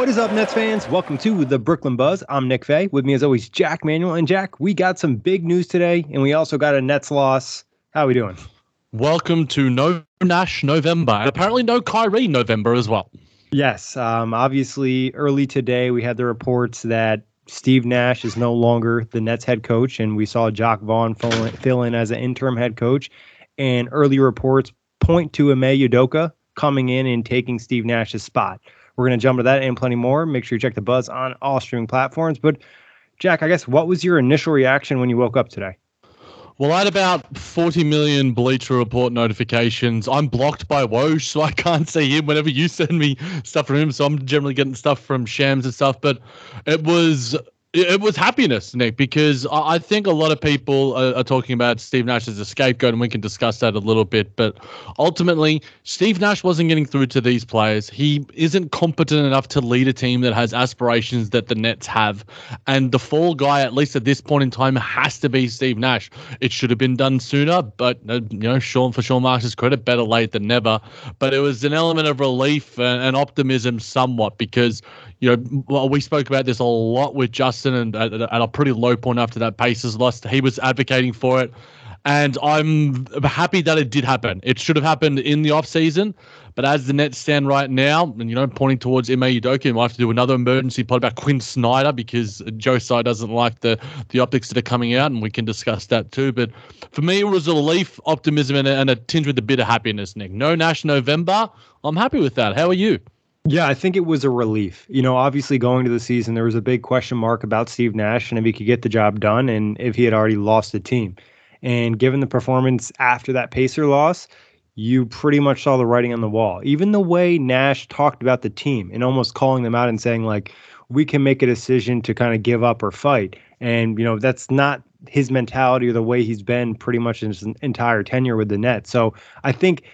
What is up, Nets fans? Welcome to the Brooklyn Buzz. I'm Nick Fay. With me, as always, Jack Manuel. And Jack, we got some big news today, and we also got a Nets loss. How are we doing? Welcome to No Nash November, and apparently no Kyrie November as well. Yes. Um, obviously, early today, we had the reports that Steve Nash is no longer the Nets head coach, and we saw Jacque Vaughn fill in, fill in as an interim head coach. And early reports point to Ime Udoka coming in and taking Steve Nash's spot. We're going to jump to that and plenty more. Make sure you check the buzz on all streaming platforms. But, Jack, I guess what was your initial reaction when you woke up today? Well, I had about 40 million Bleacher Report notifications. I'm blocked by Woj, so I can't see him whenever you send me stuff from him. So I'm generally getting stuff from Shams and stuff. But it was it was happiness, Nick, because I think a lot of people are, talking about Steve Nash as a scapegoat, and we can discuss that a little bit. But ultimately, Steve Nash wasn't getting through to these players. He isn't competent enough to lead a team that has aspirations that the Nets have. And the fall guy, at least at this point in time, has to be Steve Nash. It should have been done sooner, but uh, you know, Sean for Sean Marks' credit, better late than never. But it was an element of relief and optimism, somewhat, because you know, well, we spoke about this a lot with Justin, and at, at a pretty low point after that Pacers lost, he was advocating for it. And I'm happy that it did happen. It should have happened in the off season, but as the Nets stand right now, and you know, pointing towards Ime Udoka, we might have to do another emergency pod about Quin Snyder because Joe Tsai doesn't like the the optics that are coming out, and we can discuss that too. But for me, it was a relief, optimism, and a, and a tinge with a bit of happiness. Nick, no Nash November. I'm happy with that. How are you? Yeah, I think it was a relief. You know, obviously going to the season, there was a big question mark about Steve Nash and if he could get the job done and if he had already lost the team. And given the performance after that Pacer loss, you pretty much saw the writing on the wall. Even the way Nash talked about the team and almost calling them out and saying, like, we can make a decision to kind of give up or fight. And, you know, that's not his mentality or the way he's been pretty much his entire tenure with the Nets. So I think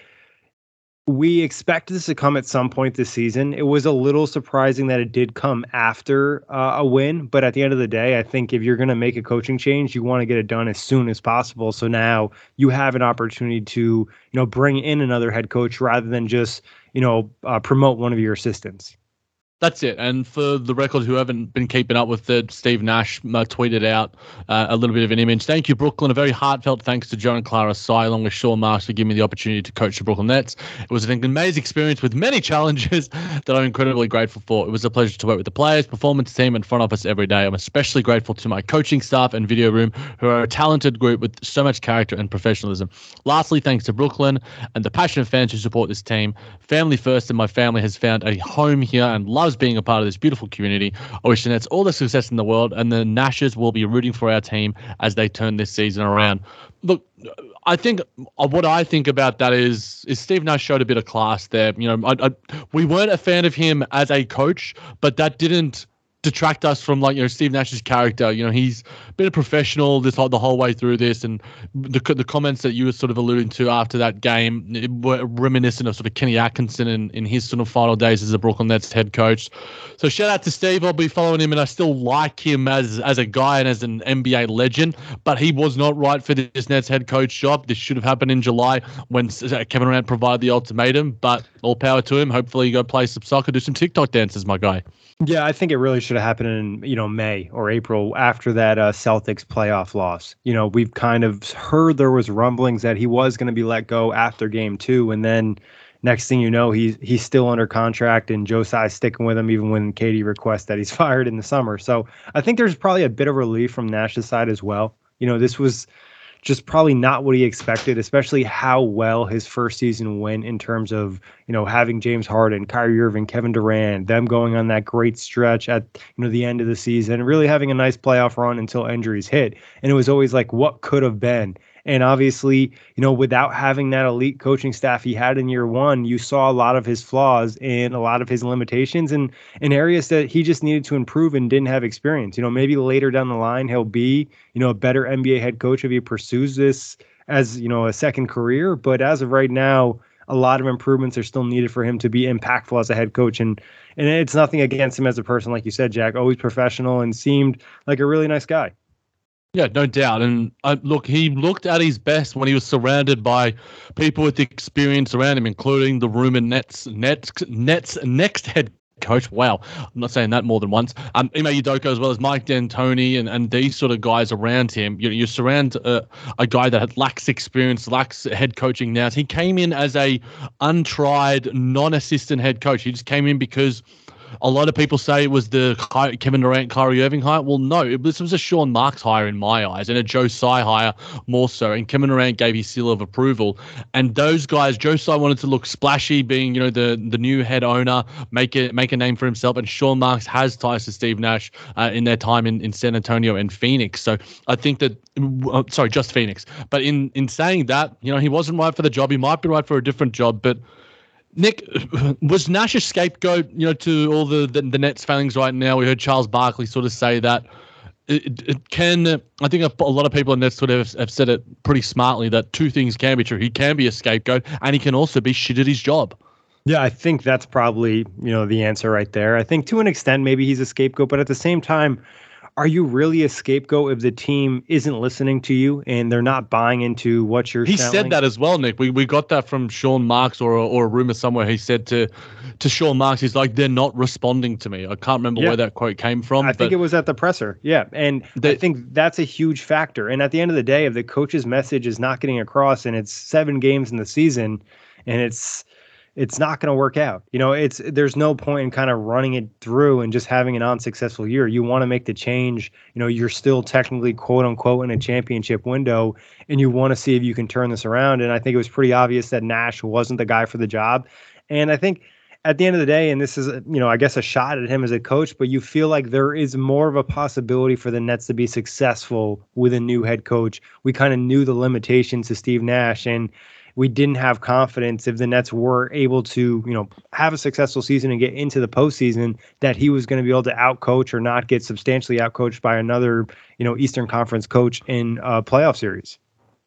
we expect this to come at some point this season. It was a little surprising that it did come after uh, a win, but at the end of the day, I think if you're going to make a coaching change, you want to get it done as soon as possible. So now you have an opportunity to, you know, bring in another head coach rather than just, you know, uh, promote one of your assistants. That's it. And for the record, who haven't been keeping up with it, Steve Nash uh, tweeted out uh, a little bit of an image. Thank you, Brooklyn. A very heartfelt thanks to Joe and Clara Tsai, along with Sean Marks, for giving me the opportunity to coach the Brooklyn Nets. It was an amazing experience with many challenges that I'm incredibly grateful for. It was a pleasure to work with the players, performance team, and front office every day. I'm especially grateful to my coaching staff and video room, who are a talented group with so much character and professionalism. Lastly, thanks to Brooklyn and the passionate fans who support this team. Family first, and my family has found a home here and loves being a part of this beautiful community. I wish the Nets all the success in the world, and the Nashes will be rooting for our team as they turn this season around. Look, I think uh, what I think about that is is Steve Nash showed a bit of class there. You know, I, I, we weren't a fan of him as a coach, but that didn't detract us from like you know Steve Nash's character. You know, he's been a professional this whole, the whole way through this, and the the comments that you were sort of alluding to after that game were reminiscent of sort of Kenny Atkinson in, in his sort of final days as a Brooklyn Nets head coach. So shout out to Steve. I'll be following him, and I still like him as as a guy and as an NBA legend. But he was not right for this Nets head coach job. This should have happened in July when uh, Kevin Durant provided the ultimatum. But all power to him. Hopefully, you go play some soccer, do some TikTok dances, my guy. Yeah, I think it really should have happened in you know May or April after that uh, Celtics playoff loss. You know, we've kind of heard there was rumblings that he was going to be let go after Game Two, and then next thing you know, he's he's still under contract, and Joe Tsai's sticking with him even when Katie requests that he's fired in the summer. So I think there's probably a bit of relief from Nash's side as well. You know, this was just probably not what he expected, especially how well his first season went in terms of, you know, having James Harden, Kyrie Irving, Kevin Durant, them going on that great stretch at, you know, the end of the season, really having a nice playoff run until injuries hit. And it was always like, what could have been? And obviously, you know, without having that elite coaching staff he had in year one, you saw a lot of his flaws and a lot of his limitations and in areas that he just needed to improve and didn't have experience. You know, maybe later down the line he'll be, you know, a better NBA head coach if he pursues this as, you know, a second career. But as of right now, a lot of improvements are still needed for him to be impactful as a head coach. And and it's nothing against him as a person, like you said, Jack, always professional and seemed like a really nice guy. Yeah, no doubt. And uh, look, he looked at his best when he was surrounded by people with experience around him, including the rumor Nets Nets Nets next head coach. Wow, I'm not saying that more than once. Um, Ime Udoka as well as Mike D'Antoni and, and these sort of guys around him. You, you surround uh, a guy that lacks experience, lacks head coaching now. He came in as a untried, non-assistant head coach. He just came in because – a lot of people say it was the Kevin Durant, Kyrie Irving hire. Well, no, this was a Sean Marks hire in my eyes, and a Joe Tsai hire more so. And Kevin Durant gave his seal of approval. And those guys, Joe Tsai wanted to look splashy, being you know the the new head owner, make it make a name for himself. And Sean Marks has ties to Steve Nash uh, in their time in, in San Antonio and Phoenix. So I think that uh, sorry, just Phoenix. But in in saying that, you know, he wasn't right for the job. He might be right for a different job, but Nick, was Nash a scapegoat, you know, to all the, the, the Nets failings right now? We heard Charles Barkley sort of say that. It, it can I think a, lot of people in Nets sort of have, have said it pretty smartly that two things can be true. He can be a scapegoat, and he can also be shit at his job. Yeah, I think that's probably you know the answer right there. I think to an extent maybe he's a scapegoat, but at the same time, are you really a scapegoat if the team isn't listening to you and they're not buying into what you're he selling? said that as well nick. We, we got that from sean marks or, or a rumor somewhere. He said to to sean marks he's like they're not responding to me. I can't remember yeah. where that quote came from i think it was at the presser. Yeah. And they, i think that's a huge factor. And at the end of the day if the coach's message is not getting across and it's seven games in the season and it's it's not going to work out. You know, it's there's no point in kind of running it through and just having an unsuccessful year. You want to make the change. You know, you're still technically quote unquote in a championship window, and you want to see if you can turn this around. And I think it was pretty obvious that Nash wasn't the guy for the job. And I think at the end of the day, and this is, you know, I guess a shot at him as a coach, but you feel like there is more of a possibility for the Nets to be successful with a new head coach. We kind of knew the limitations to Steve Nash, and we didn't have confidence if the Nets were able to, you know, have a successful season and get into the postseason that he was going to be able to outcoach or not get substantially outcoached by another, you know, Eastern Conference coach in a playoff series.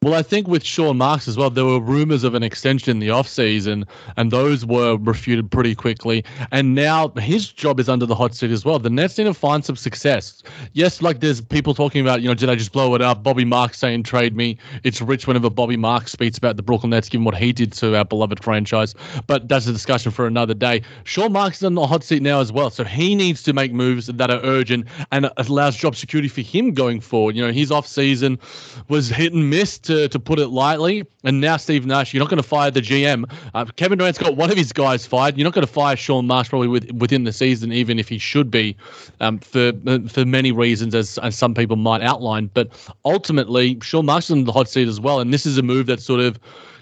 Well, I think with Sean Marks as well, there were rumors of an extension in the offseason, and those were refuted pretty quickly. And now his job is under the hot seat as well. The Nets need to find some success. Yes, like there's people talking about, you know, did I just blow it up? Bobby Marks saying trade me. It's rich whenever Bobby Marks speaks about the Brooklyn Nets, given what he did to our beloved franchise. But that's a discussion for another day. Sean Marks is on the hot seat now as well. So he needs to make moves that are urgent and allows job security for him going forward. You know, his offseason was hit and miss to, to put it lightly. And now Steve Nash, you're not going to fire the GM. Uh, Kevin Durant's got one of his guys fired. You're not going to fire Sean Marks probably with, within the season, even if he should be, um, for for many reasons, as, as some people might outline. But ultimately, Sean Marks is in the hot seat as well. And this is a move that sort of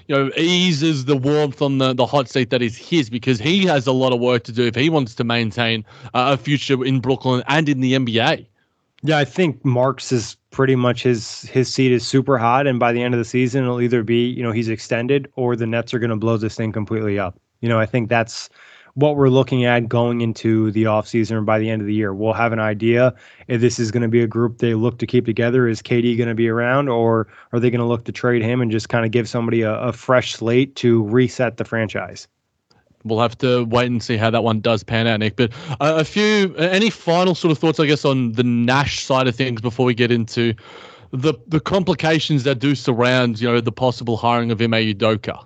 you know, eases the warmth on the, the hot seat that is his because he has a lot of work to do if he wants to maintain uh, a future in Brooklyn and in the NBA. Yeah, I think Marks is pretty much his his seat is super hot, and by the end of the season, it'll either be you know he's extended or the Nets are going to blow this thing completely up. You know, I think that's what we're looking at going into the offseason by the end of the year. We'll have an idea if this is going to be a group they look to keep together. Is KD going to be around, or are they going to look to trade him and just kind of give somebody a, a fresh slate to reset the franchise? We'll have to wait and see how that one does pan out, Nick. But uh, a few, any final sort of thoughts, I guess, on the Nash side of things before we get into the the complications that do surround, you know, the possible hiring of Ime Udoka.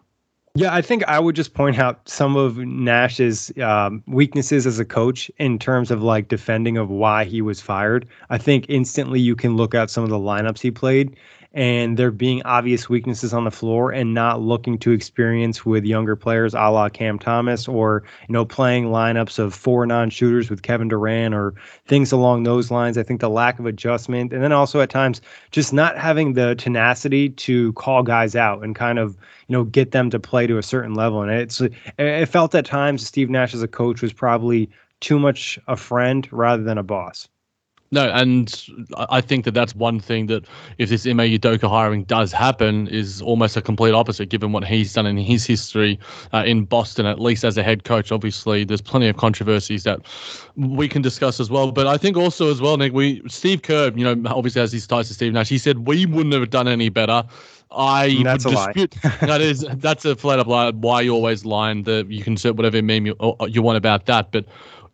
Yeah, I think I would just point out some of Nash's um, weaknesses as a coach in terms of like defending of why he was fired. I think instantly you can look at some of the lineups he played and there being obvious weaknesses on the floor and not looking to experience with younger players a la Cam Thomas or, you know, playing lineups of four non-shooters with Kevin Durant or things along those lines. I think the lack of adjustment and then also at times just not having the tenacity to call guys out and kind of, you know, get them to play to a certain level. And it's it felt at times Steve Nash as a coach was probably too much a friend rather than a boss. No, and I think that that's one thing that if this Ime Udoka hiring does happen is almost a complete opposite, given what he's done in his history uh, in Boston, at least as a head coach. Obviously, there's plenty of controversies that we can discuss as well. But I think also as well, Nick, we Steve Kerr, you know, obviously has his ties to Steve Nash. He said we wouldn't have done any better. I that's would a dispute lie. that is that's a flat up lie. Why you always lying? That you can say whatever meme you, you want about that, but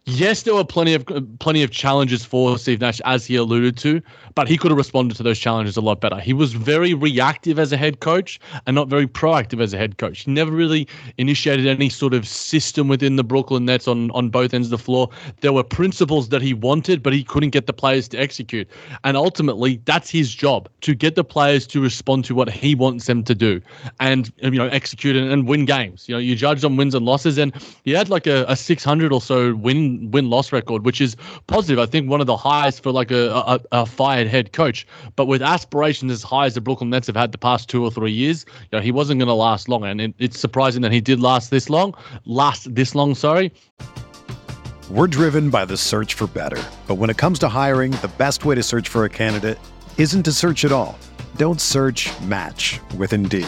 Yes, there were plenty of plenty of challenges for Steve Nash, as he alluded to, but he could have responded to those challenges a lot better. He was very reactive as a head coach and not very proactive as a head coach. He never really initiated any sort of system within the Brooklyn Nets on, on both ends of the floor. There were principles that he wanted, but he couldn't get the players to execute. And ultimately, that's his job to get the players to respond to what he wants them to do and you know execute and, and win games. You know, you judge on wins and losses, and he had like a, a 600 or so win win loss record, which is positive. I think one of the highest for like a, a, a, fired head coach. But with aspirations as high as the Brooklyn Nets have had the past two or three years, you know, he wasn't going to last long. And it, it's surprising that he did last this long. Last this long, sorry. We're driven by the search for better. But when it comes to hiring, the best way to search for a candidate isn't to search at all. Don't search match with Indeed.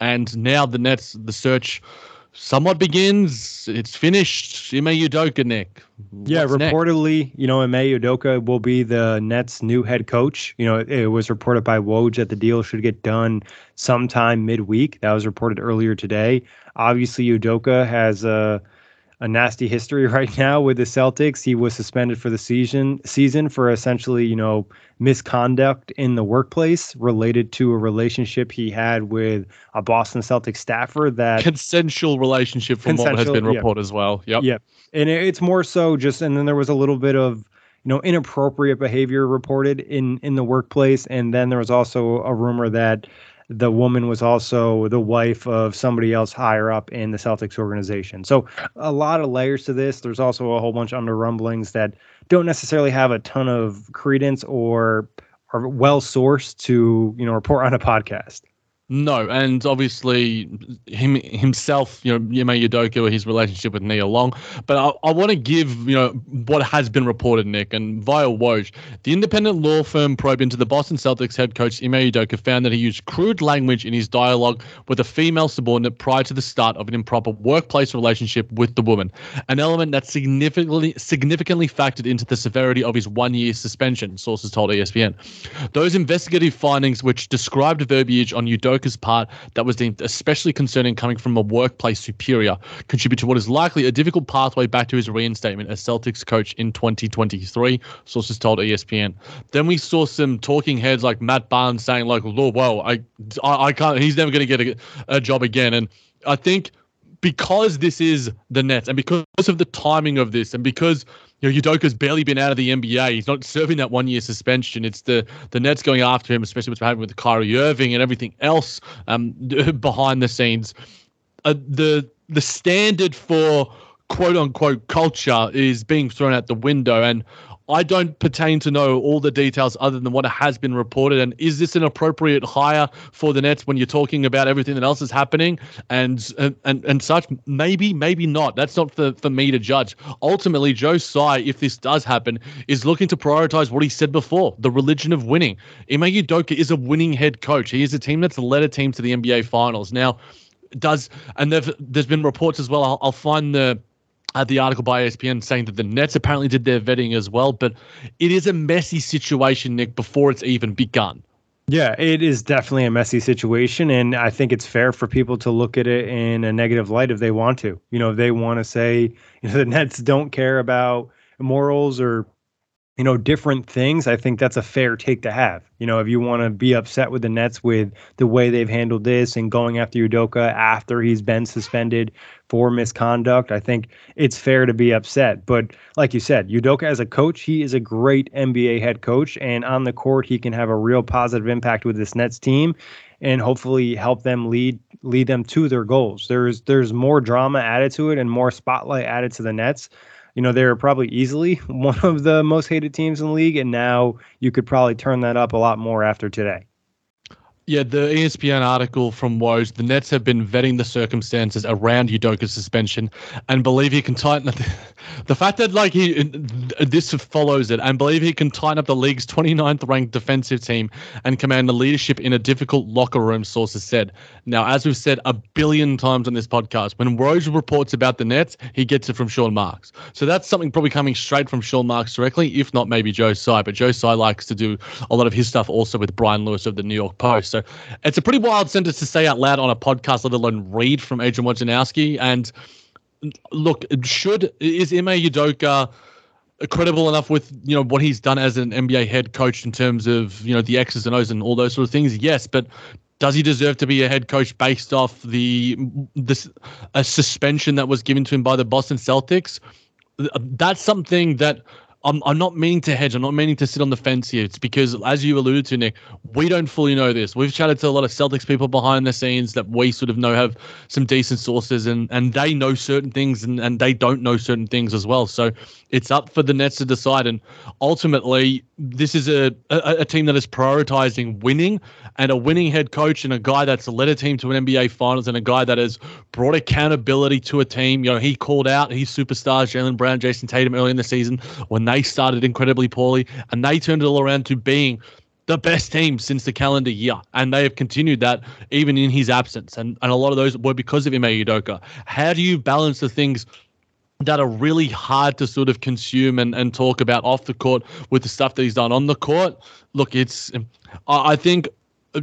And now the Nets, the search somewhat begins. It's finished. Ime Udoka, Nick. Yeah, What's next? reportedly, you know, Ime Udoka will be the Nets' new head coach. You know, it, it was reported by Woj that the deal should get done sometime midweek. That was reported earlier today. Obviously, Udoka has a a nasty history right now with the Celtics. He was suspended for the season season for essentially, you know, misconduct in the workplace related to a relationship he had with a Boston Celtics staffer that consensual relationship from what has been reported yeah. as well. Yep. Yep. And it's more so just and then there was a little bit of you know inappropriate behavior reported in in the workplace and then there was also a rumor that the woman was also the wife of somebody else higher up in the Celtics organization. So a lot of layers to this. There's also a whole bunch of under rumblings that don't necessarily have a ton of credence or are well sourced to you know report on a podcast. No, and obviously him himself, you know, Ime Udoka, his relationship with Nia Long. But I, I want to give, you know, what has been reported, Nick, and via Woj, the independent law firm probe into the Boston Celtics head coach Ime Udoka found that he used crude language in his dialogue with a female subordinate prior to the start of an improper workplace relationship with the woman, an element that significantly significantly factored into the severity of his one-year suspension. Sources told ESPN. Those investigative findings, which described verbiage on Udoka Joker's part that was deemed especially concerning coming from a workplace superior contribute to what is likely a difficult pathway back to his reinstatement as Celtics coach in 2023, sources told ESPN. Then we saw some talking heads like Matt Barnes saying like, "Oh, well, I, I, I can't. He's never going to get a, a job again." And I think because this is the Nets and because of the timing of this and because you know, Udoka's barely been out of the NBA. He's not serving that one year suspension. It's the the Nets going after him, especially what's happening with Kyrie Irving and everything else um, behind the scenes. Uh, the the standard for quote unquote culture is being thrown out the window. And I don't pertain to know all the details other than what has been reported. And is this an appropriate hire for the Nets when you're talking about everything that else is happening and and and such? Maybe, maybe not. That's not for, for me to judge. Ultimately, Joe Tsai, if this does happen, is looking to prioritize what he said before: the religion of winning. Ime Udoka is a winning head coach. He is a team that's led a team to the NBA Finals. Now, does and there's been reports as well. I'll, I'll find the uh, the article by ESPN saying that the Nets apparently did their vetting as well, but it is a messy situation, Nick, before it's even begun. Yeah, it is definitely a messy situation. And I think it's fair for people to look at it in a negative light if they want to. You know, if they want to say, you know, the Nets don't care about morals or you know, different things, I think that's a fair take to have. You know, if you want to be upset with the Nets with the way they've handled this and going after Udoka after he's been suspended for misconduct, I think it's fair to be upset. But like you said, Udoka as a coach, he is a great NBA head coach. And on the court, he can have a real positive impact with this Nets team and hopefully help them lead lead them to their goals. There's there's more drama added to it and more spotlight added to the Nets you know, they're probably easily one of the most hated teams in the league. And now you could probably turn that up a lot more after today. Yeah, the ESPN article from Woj, the Nets have been vetting the circumstances around Udoka's suspension and believe he can tighten up the, the fact that like he this follows it and believe he can tighten up the league's 29th ranked defensive team and command the leadership in a difficult locker room, sources said. Now, as we've said a billion times on this podcast, when Woj reports about the Nets, he gets it from Sean Marks. So that's something probably coming straight from Sean Marks directly, if not maybe Joe Tsai. But Joe Tsai likes to do a lot of his stuff also with Brian Lewis of the New York Post. So so it's a pretty wild sentence to say out loud on a podcast, let alone read from Adrian Wojnarowski. And look, should is Ime Udoka credible enough with you know what he's done as an NBA head coach in terms of you know the X's and O's and all those sort of things? Yes, but does he deserve to be a head coach based off the this a suspension that was given to him by the Boston Celtics? That's something that I'm, I'm not meaning to hedge. I'm not meaning to sit on the fence here. It's because, as you alluded to, Nick, we don't fully know this. We've chatted to a lot of Celtics people behind the scenes that we sort of know have some decent sources, and and they know certain things, and, and they don't know certain things as well. So it's up for the Nets to decide. And ultimately, this is a, a, a team that is prioritizing winning, and a winning head coach, and a guy that's led a team to an NBA Finals, and a guy that has brought accountability to a team. You know, he called out his superstars, Jaylen Brown, Jayson Tatum, early in the season when they started incredibly poorly, and they turned it all around to being the best team since the calendar year. And they have continued that even in his absence. And, and a lot of those were because of Ime Udoka. How do you balance the things that are really hard to sort of consume and, and talk about off the court with the stuff that he's done on the court? Look, it's, I think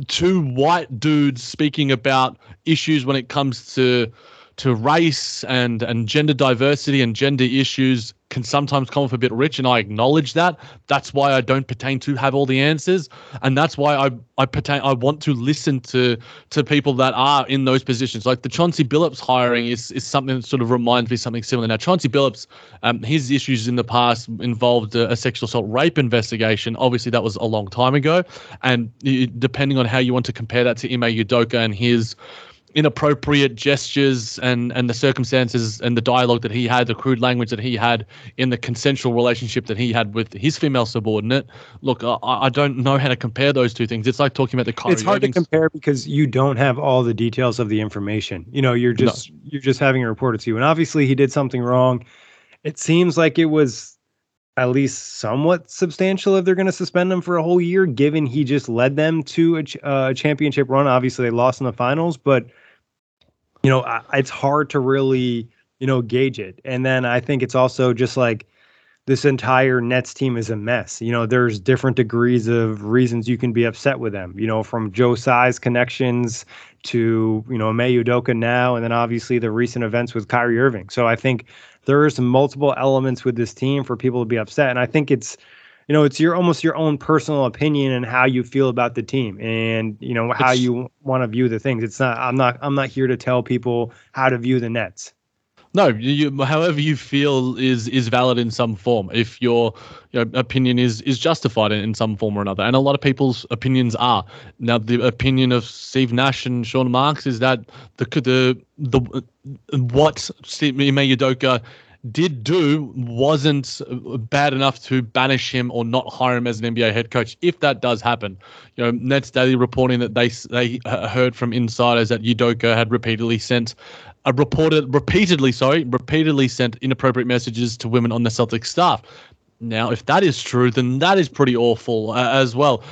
two white dudes speaking about issues when it comes to to race and and gender diversity and gender issues can sometimes come off a bit rich, and I acknowledge that. That's why I don't pertain to have all the answers, and that's why I I pertain I want to listen to to people that are in those positions. Like the Chauncey Billups hiring is is something that sort of reminds me something similar. Now Chauncey Billups, um, his issues in the past involved a, a sexual assault rape investigation. Obviously, that was a long time ago, and depending on how you want to compare that to Ime Udoka and his inappropriate gestures and and the circumstances and the dialogue that he had, the crude language that he had in the consensual relationship that he had with his female subordinate. Look, I, I don't know how to compare those two things. It's like talking about the Kyrie It's hard to compare because you don't have all the details of the information. You know, you're just no. you're just having a report to you. And obviously he did something wrong. It seems like it was at least somewhat substantial if they're going to suspend him for a whole year, given he just led them to a, ch- uh, championship run. Obviously, they lost in the finals, but you know, I, it's hard to really, you know, gauge it. And then I think it's also just like this entire Nets team is a mess. You know, there's different degrees of reasons you can be upset with them, you know, from Joe Tsai's connections to, you know, Ime Udoka now, and then obviously the recent events with Kyrie Irving. So I think there's multiple elements with this team for people to be upset. And I think it's, you know it's your almost your own personal opinion and how you feel about the team and you know how it's, you want to view the things. It's not i'm not i'm not here to tell people how to view the nets. No you, however you feel is is valid in some form. If your you know, opinion is is justified in, in some form or another and a lot of people's opinions are. Now the opinion of steve nash and sean marks is that the the the what Steve Ime Udoka did do wasn't bad enough to banish him or not hire him as an NBA head coach. If that does happen, you know, Nets Daily reporting that they they heard from insiders that Udoka had repeatedly sent a reported repeatedly sorry repeatedly sent inappropriate messages to women on the Celtics staff. Now, if that is true, then that is pretty awful uh, as well.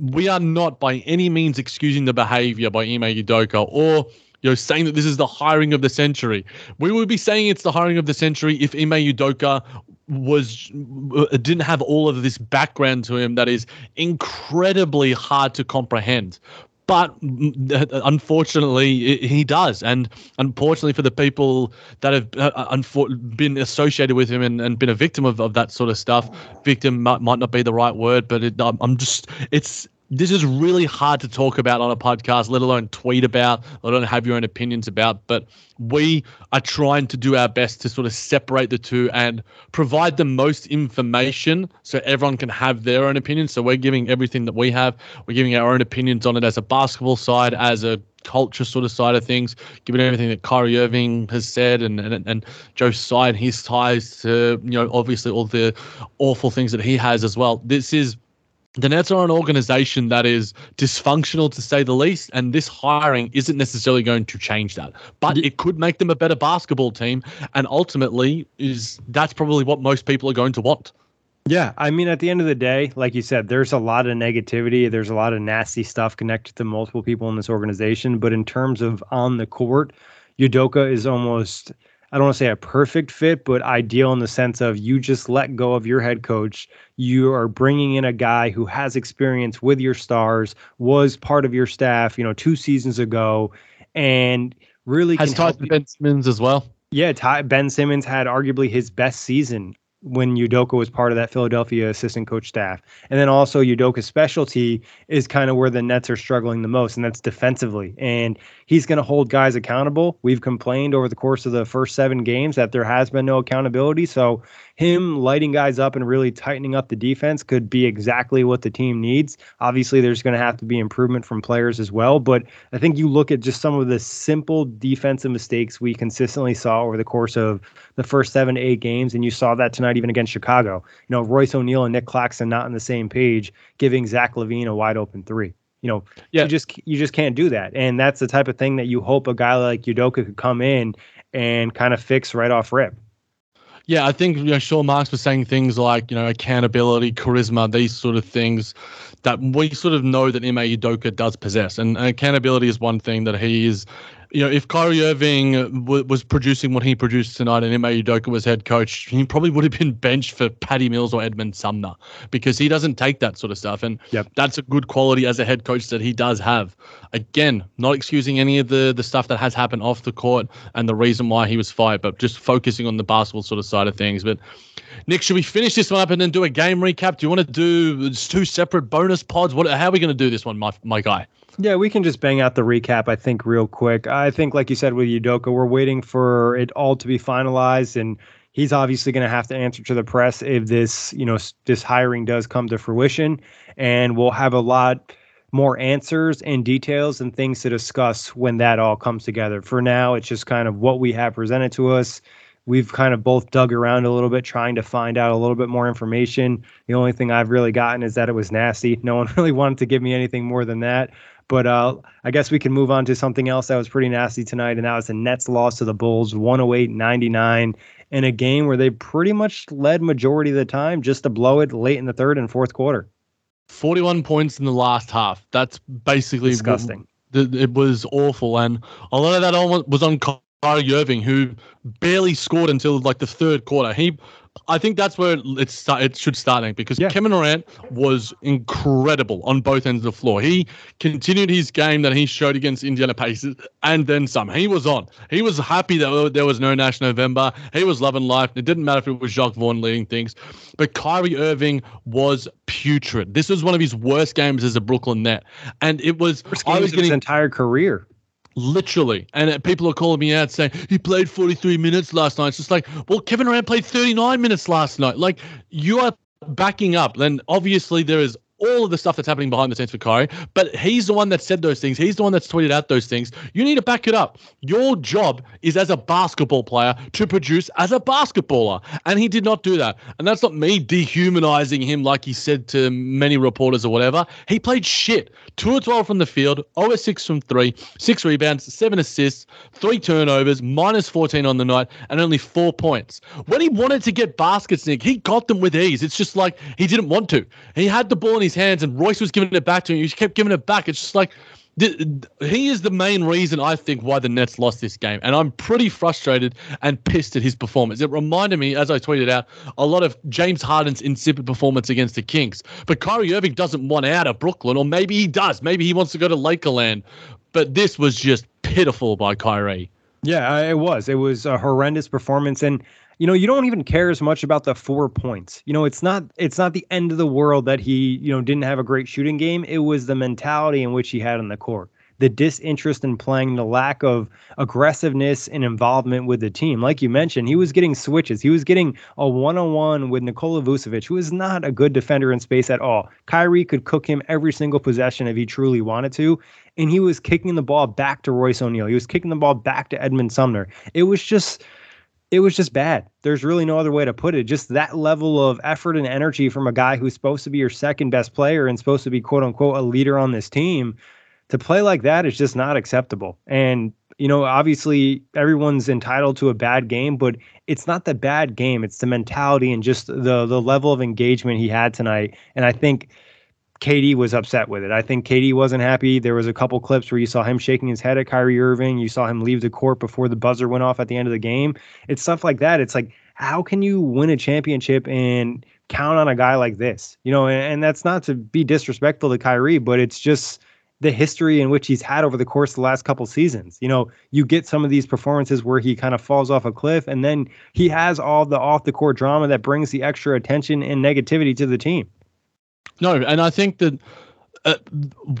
We are not by any means excusing the behavior by Ime Udoka or you know, saying that this is the hiring of the century. We would be saying it's the hiring of the century if Ime Udoka was uh, didn't have all of this background to him that is incredibly hard to comprehend but uh, unfortunately he does and unfortunately for the people that have uh, been associated with him and, and been a victim of, of that sort of stuff victim might, might not be the right word but it, i'm just it's this is really hard to talk about on a podcast, let alone tweet about, let alone have your own opinions about. But we are trying to do our best to sort of separate the two and provide the most information so everyone can have their own opinions. So we're giving everything that we have. We're giving our own opinions on it as a basketball side, as a culture sort of side of things, given everything that Kyrie Irving has said and and, and Joe Tsai and his ties to, you know, obviously all the awful things that he has as well. This is the Nets are an organization that is dysfunctional to say the least, and this hiring isn't necessarily going to change that. But it could make them a better basketball team, and ultimately, is that's probably what most people are going to want. Yeah, I mean, at the end of the day, like you said, there's a lot of negativity. There's a lot of nasty stuff connected to multiple people in this organization. But in terms of on the court, Udoka is almost I don't want to say a perfect fit, but ideal in the sense of you just let go of your head coach. You are bringing in a guy who has experience with your stars, was part of your staff, you know, two seasons ago, and really has talked to Ben Simmons as well. Yeah, Ty, Ben Simmons had arguably his best season when Udoka was part of that Philadelphia assistant coach staff. And then also Udoka's specialty is kind of where the Nets are struggling the most, and that's defensively. And he's going to hold guys accountable. We've complained over the course of the first seven games that there has been no accountability. So him lighting guys up and really tightening up the defense could be exactly what the team needs. Obviously, there's going to have to be improvement from players as well. But I think you look at just some of the simple defensive mistakes we consistently saw over the course of the first seven to eight games, and you saw that tonight even against Chicago. You know, Royce O'Neale and Nick Claxton not on the same page, giving Zach LaVine a wide open three. You know, yeah. you just you just can't do that, and that's the type of thing that you hope a guy like Udoka could come in and kind of fix right off rip. Yeah, I think you know Sean Marks was saying things like you know accountability, charisma, these sort of things that we sort of know that Ime Udoka does possess, and accountability is one thing that he is you know, if Kyrie Irving w- was producing what he produced tonight and Ime Udoka was head coach, he probably would have been benched for Patty Mills or Edmund Sumner because he doesn't take that sort of stuff. And Yep. that's a good quality as a head coach that he does have. Again, not excusing any of the, the stuff that has happened off the court and the reason why he was fired, but just focusing on the basketball sort of side of things. But Nick, should we finish this one up and then do a game recap? Do you want to do two separate bonus pods? What? How are we going to do this one, my, my guy? Yeah, we can just bang out the recap, I think, real quick. I think, like you said with Udoka, we're waiting for it all to be finalized, and he's obviously going to have to answer to the press if this, you know, this hiring does come to fruition, and we'll have a lot more answers and details and things to discuss when that all comes together. For now, it's just kind of what we have presented to us. We've kind of both dug around a little bit trying to find out a little bit more information. The only thing I've really gotten is that it was nasty. No one really wanted to give me anything more than that. But uh, I guess we can move on to something else that was pretty nasty tonight, and that was the Nets loss to the Bulls 108 99 in a game where they pretty much led majority of the time just to blow it late in the third and fourth quarter. 41 points in the last half. That's basically Disgusting. It, it was awful, and a lot of that almost was on Kyrie Irving, who barely scored until like the third quarter. He, I think that's where it start, it should start because Yeah. Kevin Durant was incredible on both ends of the floor. He continued his game that he showed against Indiana Pacers, and then some. He was on. He was happy that there was no Nash November. He was loving life. It didn't matter if it was Jacque Vaughn leading things, but Kyrie Irving was putrid. This was one of his worst games as a Brooklyn Net, and it was. First I was of his entire career. Literally. And people are calling me out saying, he played 43 minutes last night. It's just like, well, Kevin Durant played 39 minutes last night. Like, you are backing up. Then obviously there is all of the stuff that's happening behind the scenes for Kyrie, but he's the one that said those things. He's the one that's tweeted out those things. You need to back it up. Your job is as a basketball player to produce as a basketballer. And he did not do that. And that's not me dehumanizing him like he said to many reporters or whatever. He played shit. 2 of 12 from the field, 0 of 6 from 3, 6 rebounds, 7 assists, 3 turnovers, minus 14 on the night, and only 4 points. When he wanted to get baskets, Nick, he got them with ease. It's just like he didn't want to. He had the ball in his hands, and Royce was giving it back to him. He kept giving it back. It's just like he is the main reason I think why the Nets lost this game, and I'm pretty frustrated and pissed at his performance. It reminded me, as I tweeted out, a lot of James Harden's insipid performance against the Kings. But Kyrie Irving doesn't want out of Brooklyn, or maybe he does. Maybe he wants to go to Lakerland. But this was just pitiful by Kyrie. Yeah, it was. It was a horrendous performance, and you know, you don't even care as much about the four points. You know, it's not it's not the end of the world that he you know didn't have a great shooting game. It was the mentality in which he had on the court, the disinterest in playing, the lack of aggressiveness and involvement with the team. Like you mentioned, he was getting switches. He was getting a one-on-one with Nikola Vucevic, who is not a good defender in space at all. Kyrie could cook him every single possession if he truly wanted to and he was kicking the ball back to Royce O'Neale. He was kicking the ball back to Edmund Sumner. It was just it was just bad. There's really no other way to put it. Just that level of effort and energy from a guy who's supposed to be your second best player and supposed to be quote unquote a leader on this team to play like that is just not acceptable. And you know, obviously everyone's entitled to a bad game, but it's not the bad game. It's the mentality and just the the level of engagement he had tonight. And I think KD was upset with it. I think KD wasn't happy. There was a couple clips where you saw him shaking his head at Kyrie Irving. You saw him leave the court before the buzzer went off at the end of the game. It's stuff like that. It's like, how can you win a championship and count on a guy like this? You know, and, and that's not to be disrespectful to Kyrie, but it's just the history in which he's had over the course of the last couple seasons. You know, you get some of these performances where he kind of falls off a cliff and then he has all the off the court drama that brings the extra attention and negativity to the team. No, and I think that uh,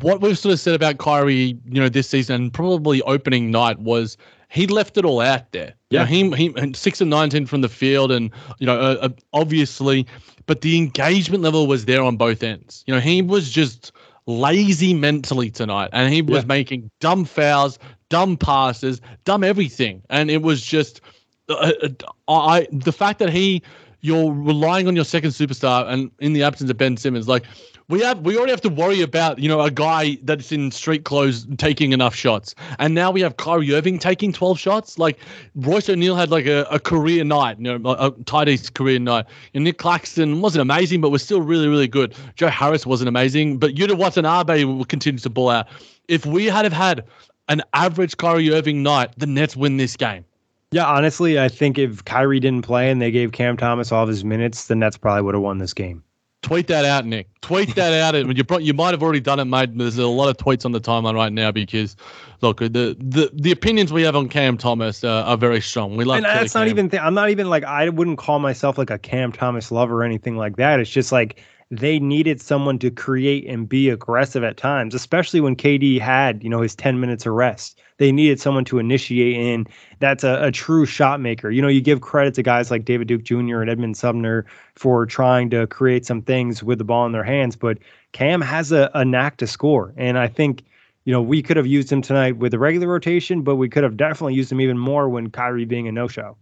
what we've sort of said about Kyrie, you know, this season, and probably opening night was he left it all out there. Yeah. You know, he, he six and nineteen from the field, and you know, uh, uh, obviously, but the engagement level was there on both ends. You know, he was just lazy mentally tonight, and he was Yeah. making dumb fouls, dumb passes, dumb everything, and it was just, uh, uh, I the fact that he you're relying on your second superstar and in the absence of Ben Simmons, like we have we already have to worry about, you know, a guy that's in street clothes taking enough shots. And now we have Kyrie Irving taking 12 shots. Like Royce O'Neale had like a, a career night, you know, a, a career night. And Nick Claxton wasn't amazing, but was still really, really good. Joe Harris wasn't amazing, but Yuta Watanabe will continue to ball out. If we had have had an average Kyrie Irving night, the Nets win this game. Yeah, honestly, I think if Kyrie didn't play and they gave Cam Thomas all of his minutes, the Nets probably would have won this game. Tweet that out, Nick. Tweet that out. You you might have already done it, mate. There's a lot of tweets on the timeline right now because, look, the the, the opinions we have on Cam Thomas uh, are very strong. We love. And that's Cam. not even. Th- I'm not even like I wouldn't call myself like a Cam Thomas lover or anything like that. It's just like they needed someone to create and be aggressive at times, especially when KD had, you know, his 10 minutes of rest. They needed someone to initiate in. That's a, a true shot maker. You know, you give credit to guys like David Duke Jr. and Edmund Sumner for trying to create some things with the ball in their hands, but Cam has a, a knack to score. And I think, you know, we could have used him tonight with the regular rotation, but we could have definitely used him even more when Kyrie being a no show.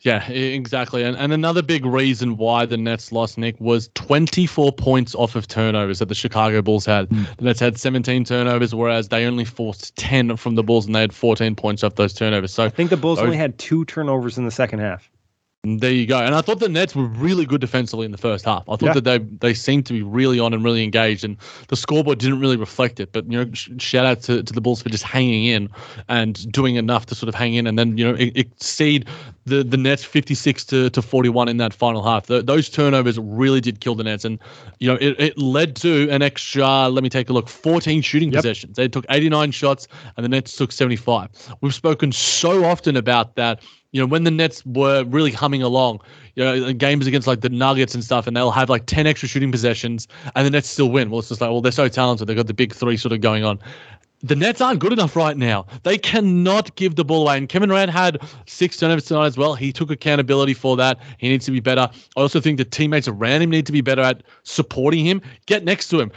Yeah, exactly. And and another big reason why the Nets lost, Nick, was 24 points off of turnovers that the Chicago Bulls had. Mm. The Nets had 17 turnovers, whereas they only forced 10 from the Bulls, and they had 14 points off those turnovers. So I think the Bulls those, only had two turnovers in the second half. There you go. And I thought the Nets were really good defensively in the first half. I thought yeah. that they they seemed to be really on and really engaged, and the scoreboard didn't really reflect it. But you know, sh- shout out to, to the Bulls for just hanging in and doing enough to sort of hang in, and then you know exceed the the Nets 56 to, to 41 in that final half. The, those turnovers really did kill the Nets, and you know it, it led to an extra. Let me take a look. 14 shooting yep. possessions. They took 89 shots, and the Nets took 75. We've spoken so often about that you know, when the Nets were really humming along, you know, games against like the Nuggets and stuff, and they'll have like 10 extra shooting possessions and the Nets still win. Well, it's just like, well, they're so talented. They've got the big three sort of going on. The Nets aren't good enough right now. They cannot give the ball away. And Kevin Durant had six turnovers tonight as well. He took accountability for that. He needs to be better. I also think the teammates around him need to be better at supporting him. Get next to him.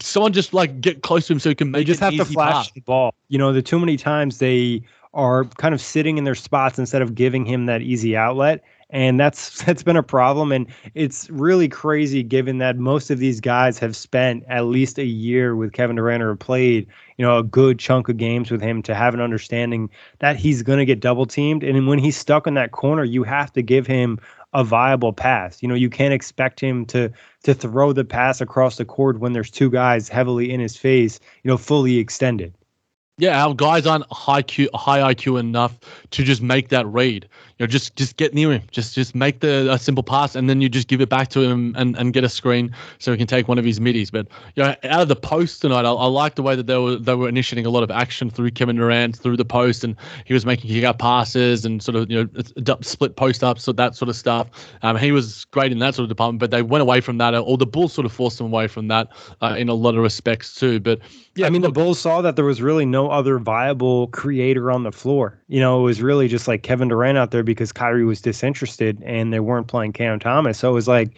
Someone just like get close to him so he can make. They just have to flash pass. the ball. You know, the too many times they are kind of sitting in their spots instead of giving him that easy outlet. And that's that's been a problem. And it's really crazy given that most of these guys have spent at least a year with Kevin Durant or played you know a good chunk of games with him to have an understanding that he's going to get double teamed. And when he's stuck in that corner you have to give him a viable pass. You know you can't expect him to to throw the pass across the court when there's two guys heavily in his face you know fully extended yeah, our guys aren't high Q, high IQ enough to just make that read. You know, just just get near him, just just make the a simple pass, and then you just give it back to him and, and get a screen so he can take one of his middies. But you know, out of the post tonight, I, I like the way that they were they were initiating a lot of action through Kevin Durant through the post, and he was making kick out passes and sort of you know split post ups, so that sort of stuff. Um, he was great in that sort of department, but they went away from that, or the Bulls sort of forced them away from that uh, in a lot of respects too. But yeah, I mean, look, the Bulls saw that there was really no other viable creator on the floor. You know, it was really just like Kevin Durant out there because Kyrie was disinterested and they weren't playing Cam Thomas. So it was like,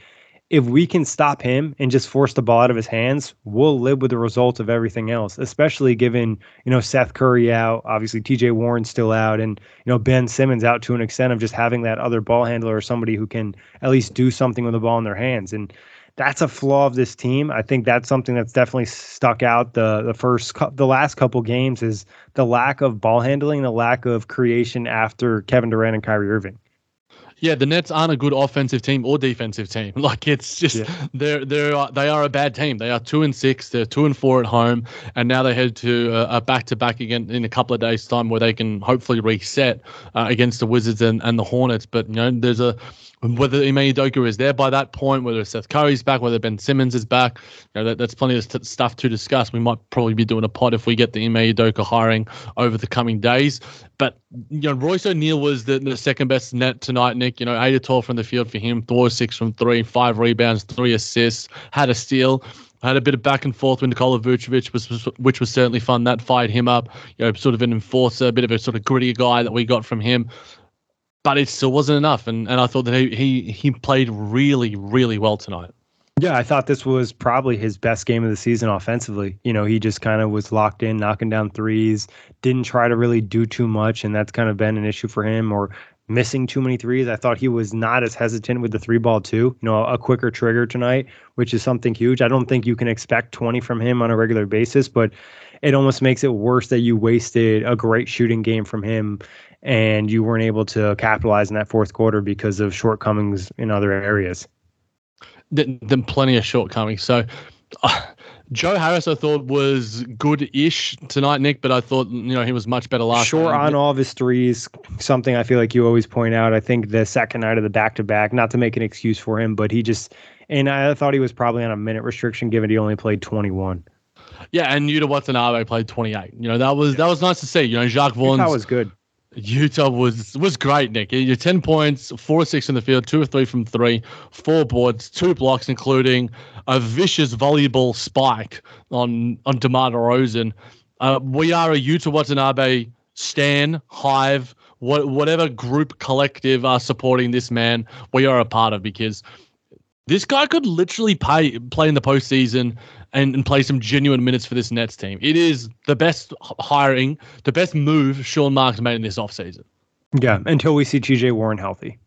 if we can stop him and just force the ball out of his hands, we'll live with the results of everything else, especially given, you know, Seth Curry out, obviously TJ Warren still out, and, you know, Ben Simmons out to an extent of just having that other ball handler or somebody who can at least do something with the ball in their hands. And, that's a flaw of this team. I think that's something that's definitely stuck out the the first the last couple games is the lack of ball handling, the lack of creation after Kevin Durant and Kyrie Irving. Yeah, the Nets aren't a good offensive team or defensive team. Like it's just yeah. they're they're they are a bad team. They are two and six. They're two and four at home, and now they head to a back to back again in a couple of days' time, where they can hopefully reset uh, against the Wizards and, and the Hornets. But you know, there's a whether Ime Udoka is there by that point, whether Seth Curry's back, whether Ben Simmons is back, you know, that, that's plenty of st- stuff to discuss. We might probably be doing a pod if we get the Ime Udoka hiring over the coming days. But you know, Royce O'Neale was the, the second best net tonight, Nick. You know, eight to twelve from the field for him, four six from three, five rebounds, three assists, had a steal had a bit of back and forth with Nikola Vucevic, which was certainly fun. That fired him up, you know, sort of an enforcer, a bit of a sort of grittier guy that we got from him but it still wasn't enough. And and I thought that he he he played really really well tonight. Yeah, I thought this was probably his best game of the season offensively. You know, he just kind of was locked in, knocking down threes, didn't try to really do too much, and that's kind of been an issue for him. Or missing too many threes. I thought he was not as hesitant with the three ball too. You know, a quicker trigger tonight, which is something huge. I don't think you can expect 20 from him on a regular basis, but it almost makes it worse that you wasted a great shooting game from him and you weren't able to capitalize in that fourth quarter because of shortcomings in other areas. Then, plenty of shortcomings. So uh, Joe Harris, I thought was good-ish tonight, Nick, but I thought you know he was much better last. Sure, night. on all of his threes, something I feel like you always point out. I think the second night of the back-to-back, not to make an excuse for him, but he just and I thought he was probably on a minute restriction given he only played 21. Yeah, and Yuta Watanabe played 28. You know that was that was nice to see. You know Jacque Vaughn was good. Yuta was was great, Nick. You're 10 points, four or six in the field, two or three from three, four boards, two blocks, including a vicious volleyball spike on on DeMar DeRozan. Uh, we are a Yuta Watanabe Stan Hive, what, whatever group collective are supporting this man, we are a part of because this guy could literally pay, play in the postseason and, and play some genuine minutes for this Nets team. It is the best hiring, the best move Sean Marks made in this offseason. Yeah, until we see TJ Warren healthy.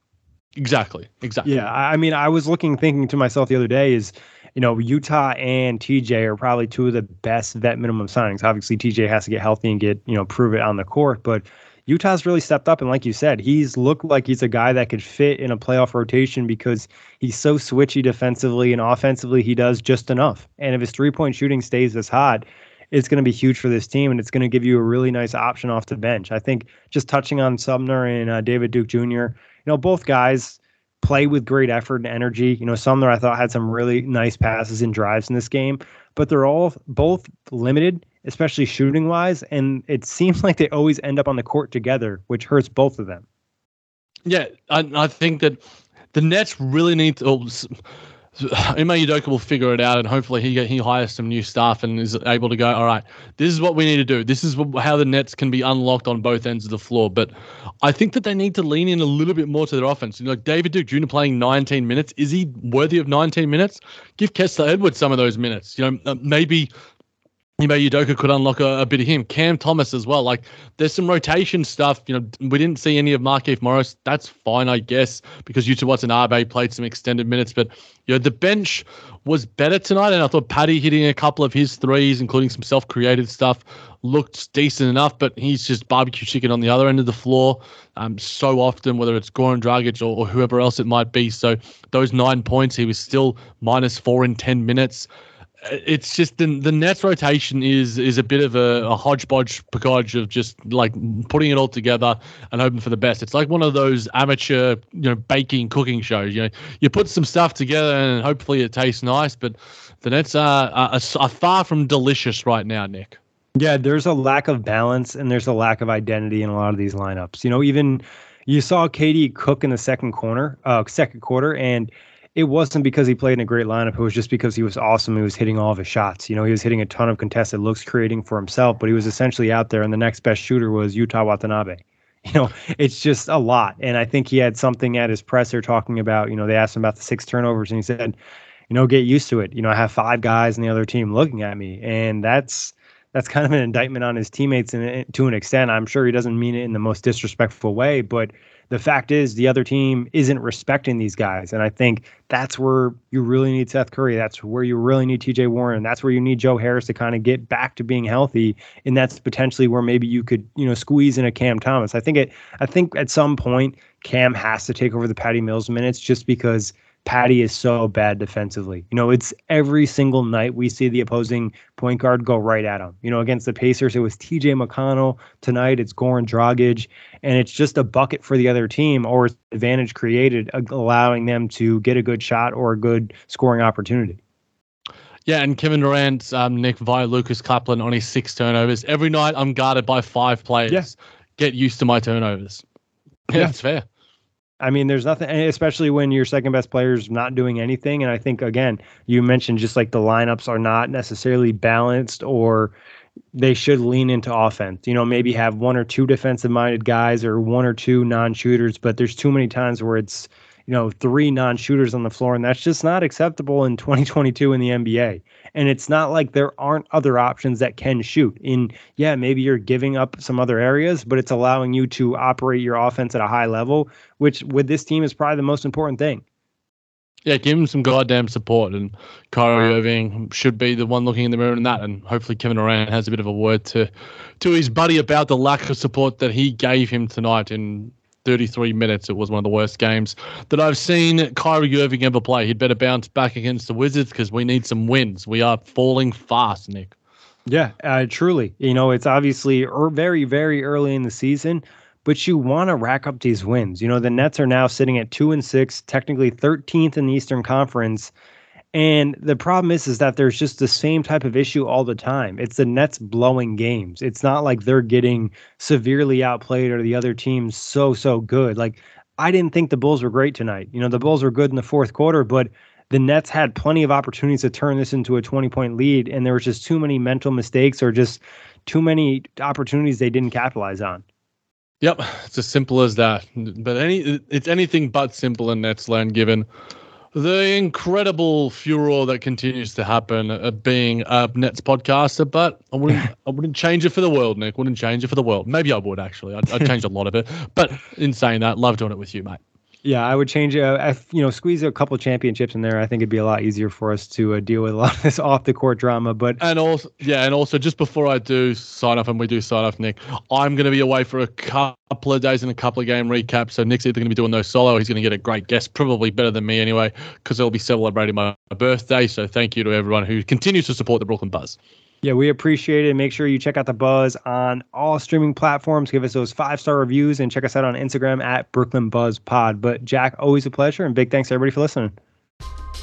Exactly. Exactly. Yeah, I mean, I was looking, thinking to myself the other day is, you know, Yuta and TJ are probably two of the best vet minimum signings. Obviously, TJ has to get healthy and get, you know, prove it on the court, but Yuta's really stepped up. And like you said, he's looked like he's a guy that could fit in a playoff rotation because he's so switchy defensively and offensively, he does just enough. And if his three point shooting stays this hot, it's going to be huge for this team and it's going to give you a really nice option off the bench. I think just touching on Sumner and uh, David Duke Jr., you know, both guys play with great effort and energy. You know, Sumner I thought had some really nice passes and drives in this game, but they're all both limited especially shooting wise. And it seems like they always end up on the court together, which hurts both of them. Yeah, I, I think that the Nets really need to. Oh, will figure it out, and hopefully he he hires some new staff and is able to go. All right, this is what we need to do. This is how the Nets can be unlocked on both ends of the floor. But I think that they need to lean in a little bit more to their offense. You know, like David Duke Jr. playing 19 minutes, is he worthy of 19 minutes? Give Kessler Edwards some of those minutes. You know, uh, maybe Ime Udoka could unlock a, a, bit of him. Cam Thomas as well. Like there's some rotation stuff. You know, we didn't see any of Markieff Morris. That's fine, I guess, because Yuta Watanabe played some extended minutes. But you know, the bench was better tonight, and I thought Patty hitting a couple of his threes, including some self-created stuff, looked decent enough. But he's just barbecue chicken on the other end of the floor. Um, so often, whether it's Goran Dragic or, or whoever else it might be. So those nine points, he was still minus four in ten minutes it's just the the Nets rotation is is a bit of a, a hodgepodge pagodge of just like putting it all together and hoping for the best. It's like one of those amateur, you know, baking cooking shows. You know, you put some stuff together and hopefully it tastes nice, but the Nets are, are, are far from delicious right now, Nick. Yeah, there's a lack of balance and there's a lack of identity in a lot of these lineups. You know, even you saw KD cook in the second corner, uh, second quarter, and it wasn't because he played in a great lineup. It was just because he was awesome. He was hitting all of his shots. You know, he was hitting a ton of contested looks, creating for himself, but he was essentially out there. And the next best shooter was Yuta Watanabe. You know, it's just a lot. And I think he had something at his presser talking about, you know, they asked him about the six turnovers and he said, you know, get used to it. You know, I have five guys in the other team looking at me. And that's, that's kind of an indictment on his teammates and to an extent. I'm sure he doesn't mean it in the most disrespectful way, but the fact is the other team isn't respecting these guys. And I think that's where you really need Seth Curry. That's where you really need TJ Warren. That's where you need Joe Harris to kind of get back to being healthy. And that's potentially where maybe you could, you know, squeeze in a Cam Thomas. I think it I think at some point Cam has to take over the Patty Mills minutes just because Patty is so bad defensively. You know, it's every single night we see the opposing point guard go right at him. You know, against the Pacers, it was TJ McConnell. Tonight, it's Goran Dragic. And it's just a bucket for the other team or advantage created, uh, allowing them to get a good shot or a good scoring opportunity. Yeah, and Kevin Durant, um, Nick via Lucas Kaplan on his six turnovers. Every night I'm guarded by five players. Yeah. Get used to my turnovers. Yeah, yeah. it's fair. I mean, there's nothing, especially when your second best player is not doing anything. And I think, again, you mentioned just like the lineups are not necessarily balanced or they should lean into offense. You know, maybe have one or two defensive minded guys or one or two non shooters, but there's too many times where it's, you know, three non shooters on the floor. And that's just not acceptable in 2022 in the NBA. And it's not like there aren't other options that can shoot. In yeah, maybe you're giving up some other areas, but it's allowing you to operate your offense at a high level, which with this team is probably the most important thing. Yeah, give him some goddamn support, and Kyrie Irving should be the one looking in the mirror in that, and hopefully Kevin Durant has a bit of a word to to his buddy about the lack of support that he gave him tonight in 33 minutes. It was one of the worst games that I've seen Kyrie Irving ever play. He'd better bounce back against the Wizards because we need some wins. We are falling fast, Nick. Yeah, uh, truly. You know, it's obviously er- very, very early in the season, but you want to rack up these wins. You know, the Nets are now sitting at two and six, technically 13th in the Eastern Conference. And the problem is, is that there's just the same type of issue all the time. It's the Nets blowing games. It's not like they're getting severely outplayed or the other team's so, so good. Like, I didn't think the Bulls were great tonight. You know, the Bulls were good in the fourth quarter, but the Nets had plenty of opportunities to turn this into a 20 point lead, and there was just too many mental mistakes or just too many opportunities they didn't capitalize on. Yep, it's as simple as that. But any, it's anything but simple in Nets land, given the incredible furor that continues to happen uh, being a Nets podcaster, but I wouldn't I wouldn't change it for the world, Nick. Wouldn't change it for the world. Maybe I would actually. I'd, I'd change a lot of it. But in saying that, love doing it with you, mate. Yeah, I would change. Uh, you know, squeeze a couple championships in there. I think it'd be a lot easier for us to uh, deal with a lot of this off the court drama. But and also, yeah, and also just before I do sign off, and we do sign off, Nick, I'm going to be away for a couple of days and a couple of game recaps. So Nick's either going to be doing those solo. He's going to get a great guest, probably better than me anyway, because they'll be celebrating my birthday. So thank you to everyone who continues to support the Brooklyn Buzz. Yeah, we appreciate it. Make sure you check out the Buzz on all streaming platforms. Give us those five star reviews and check us out on Instagram at Brooklyn Buzz Pod. But Jack, always a pleasure, and big thanks to everybody for listening.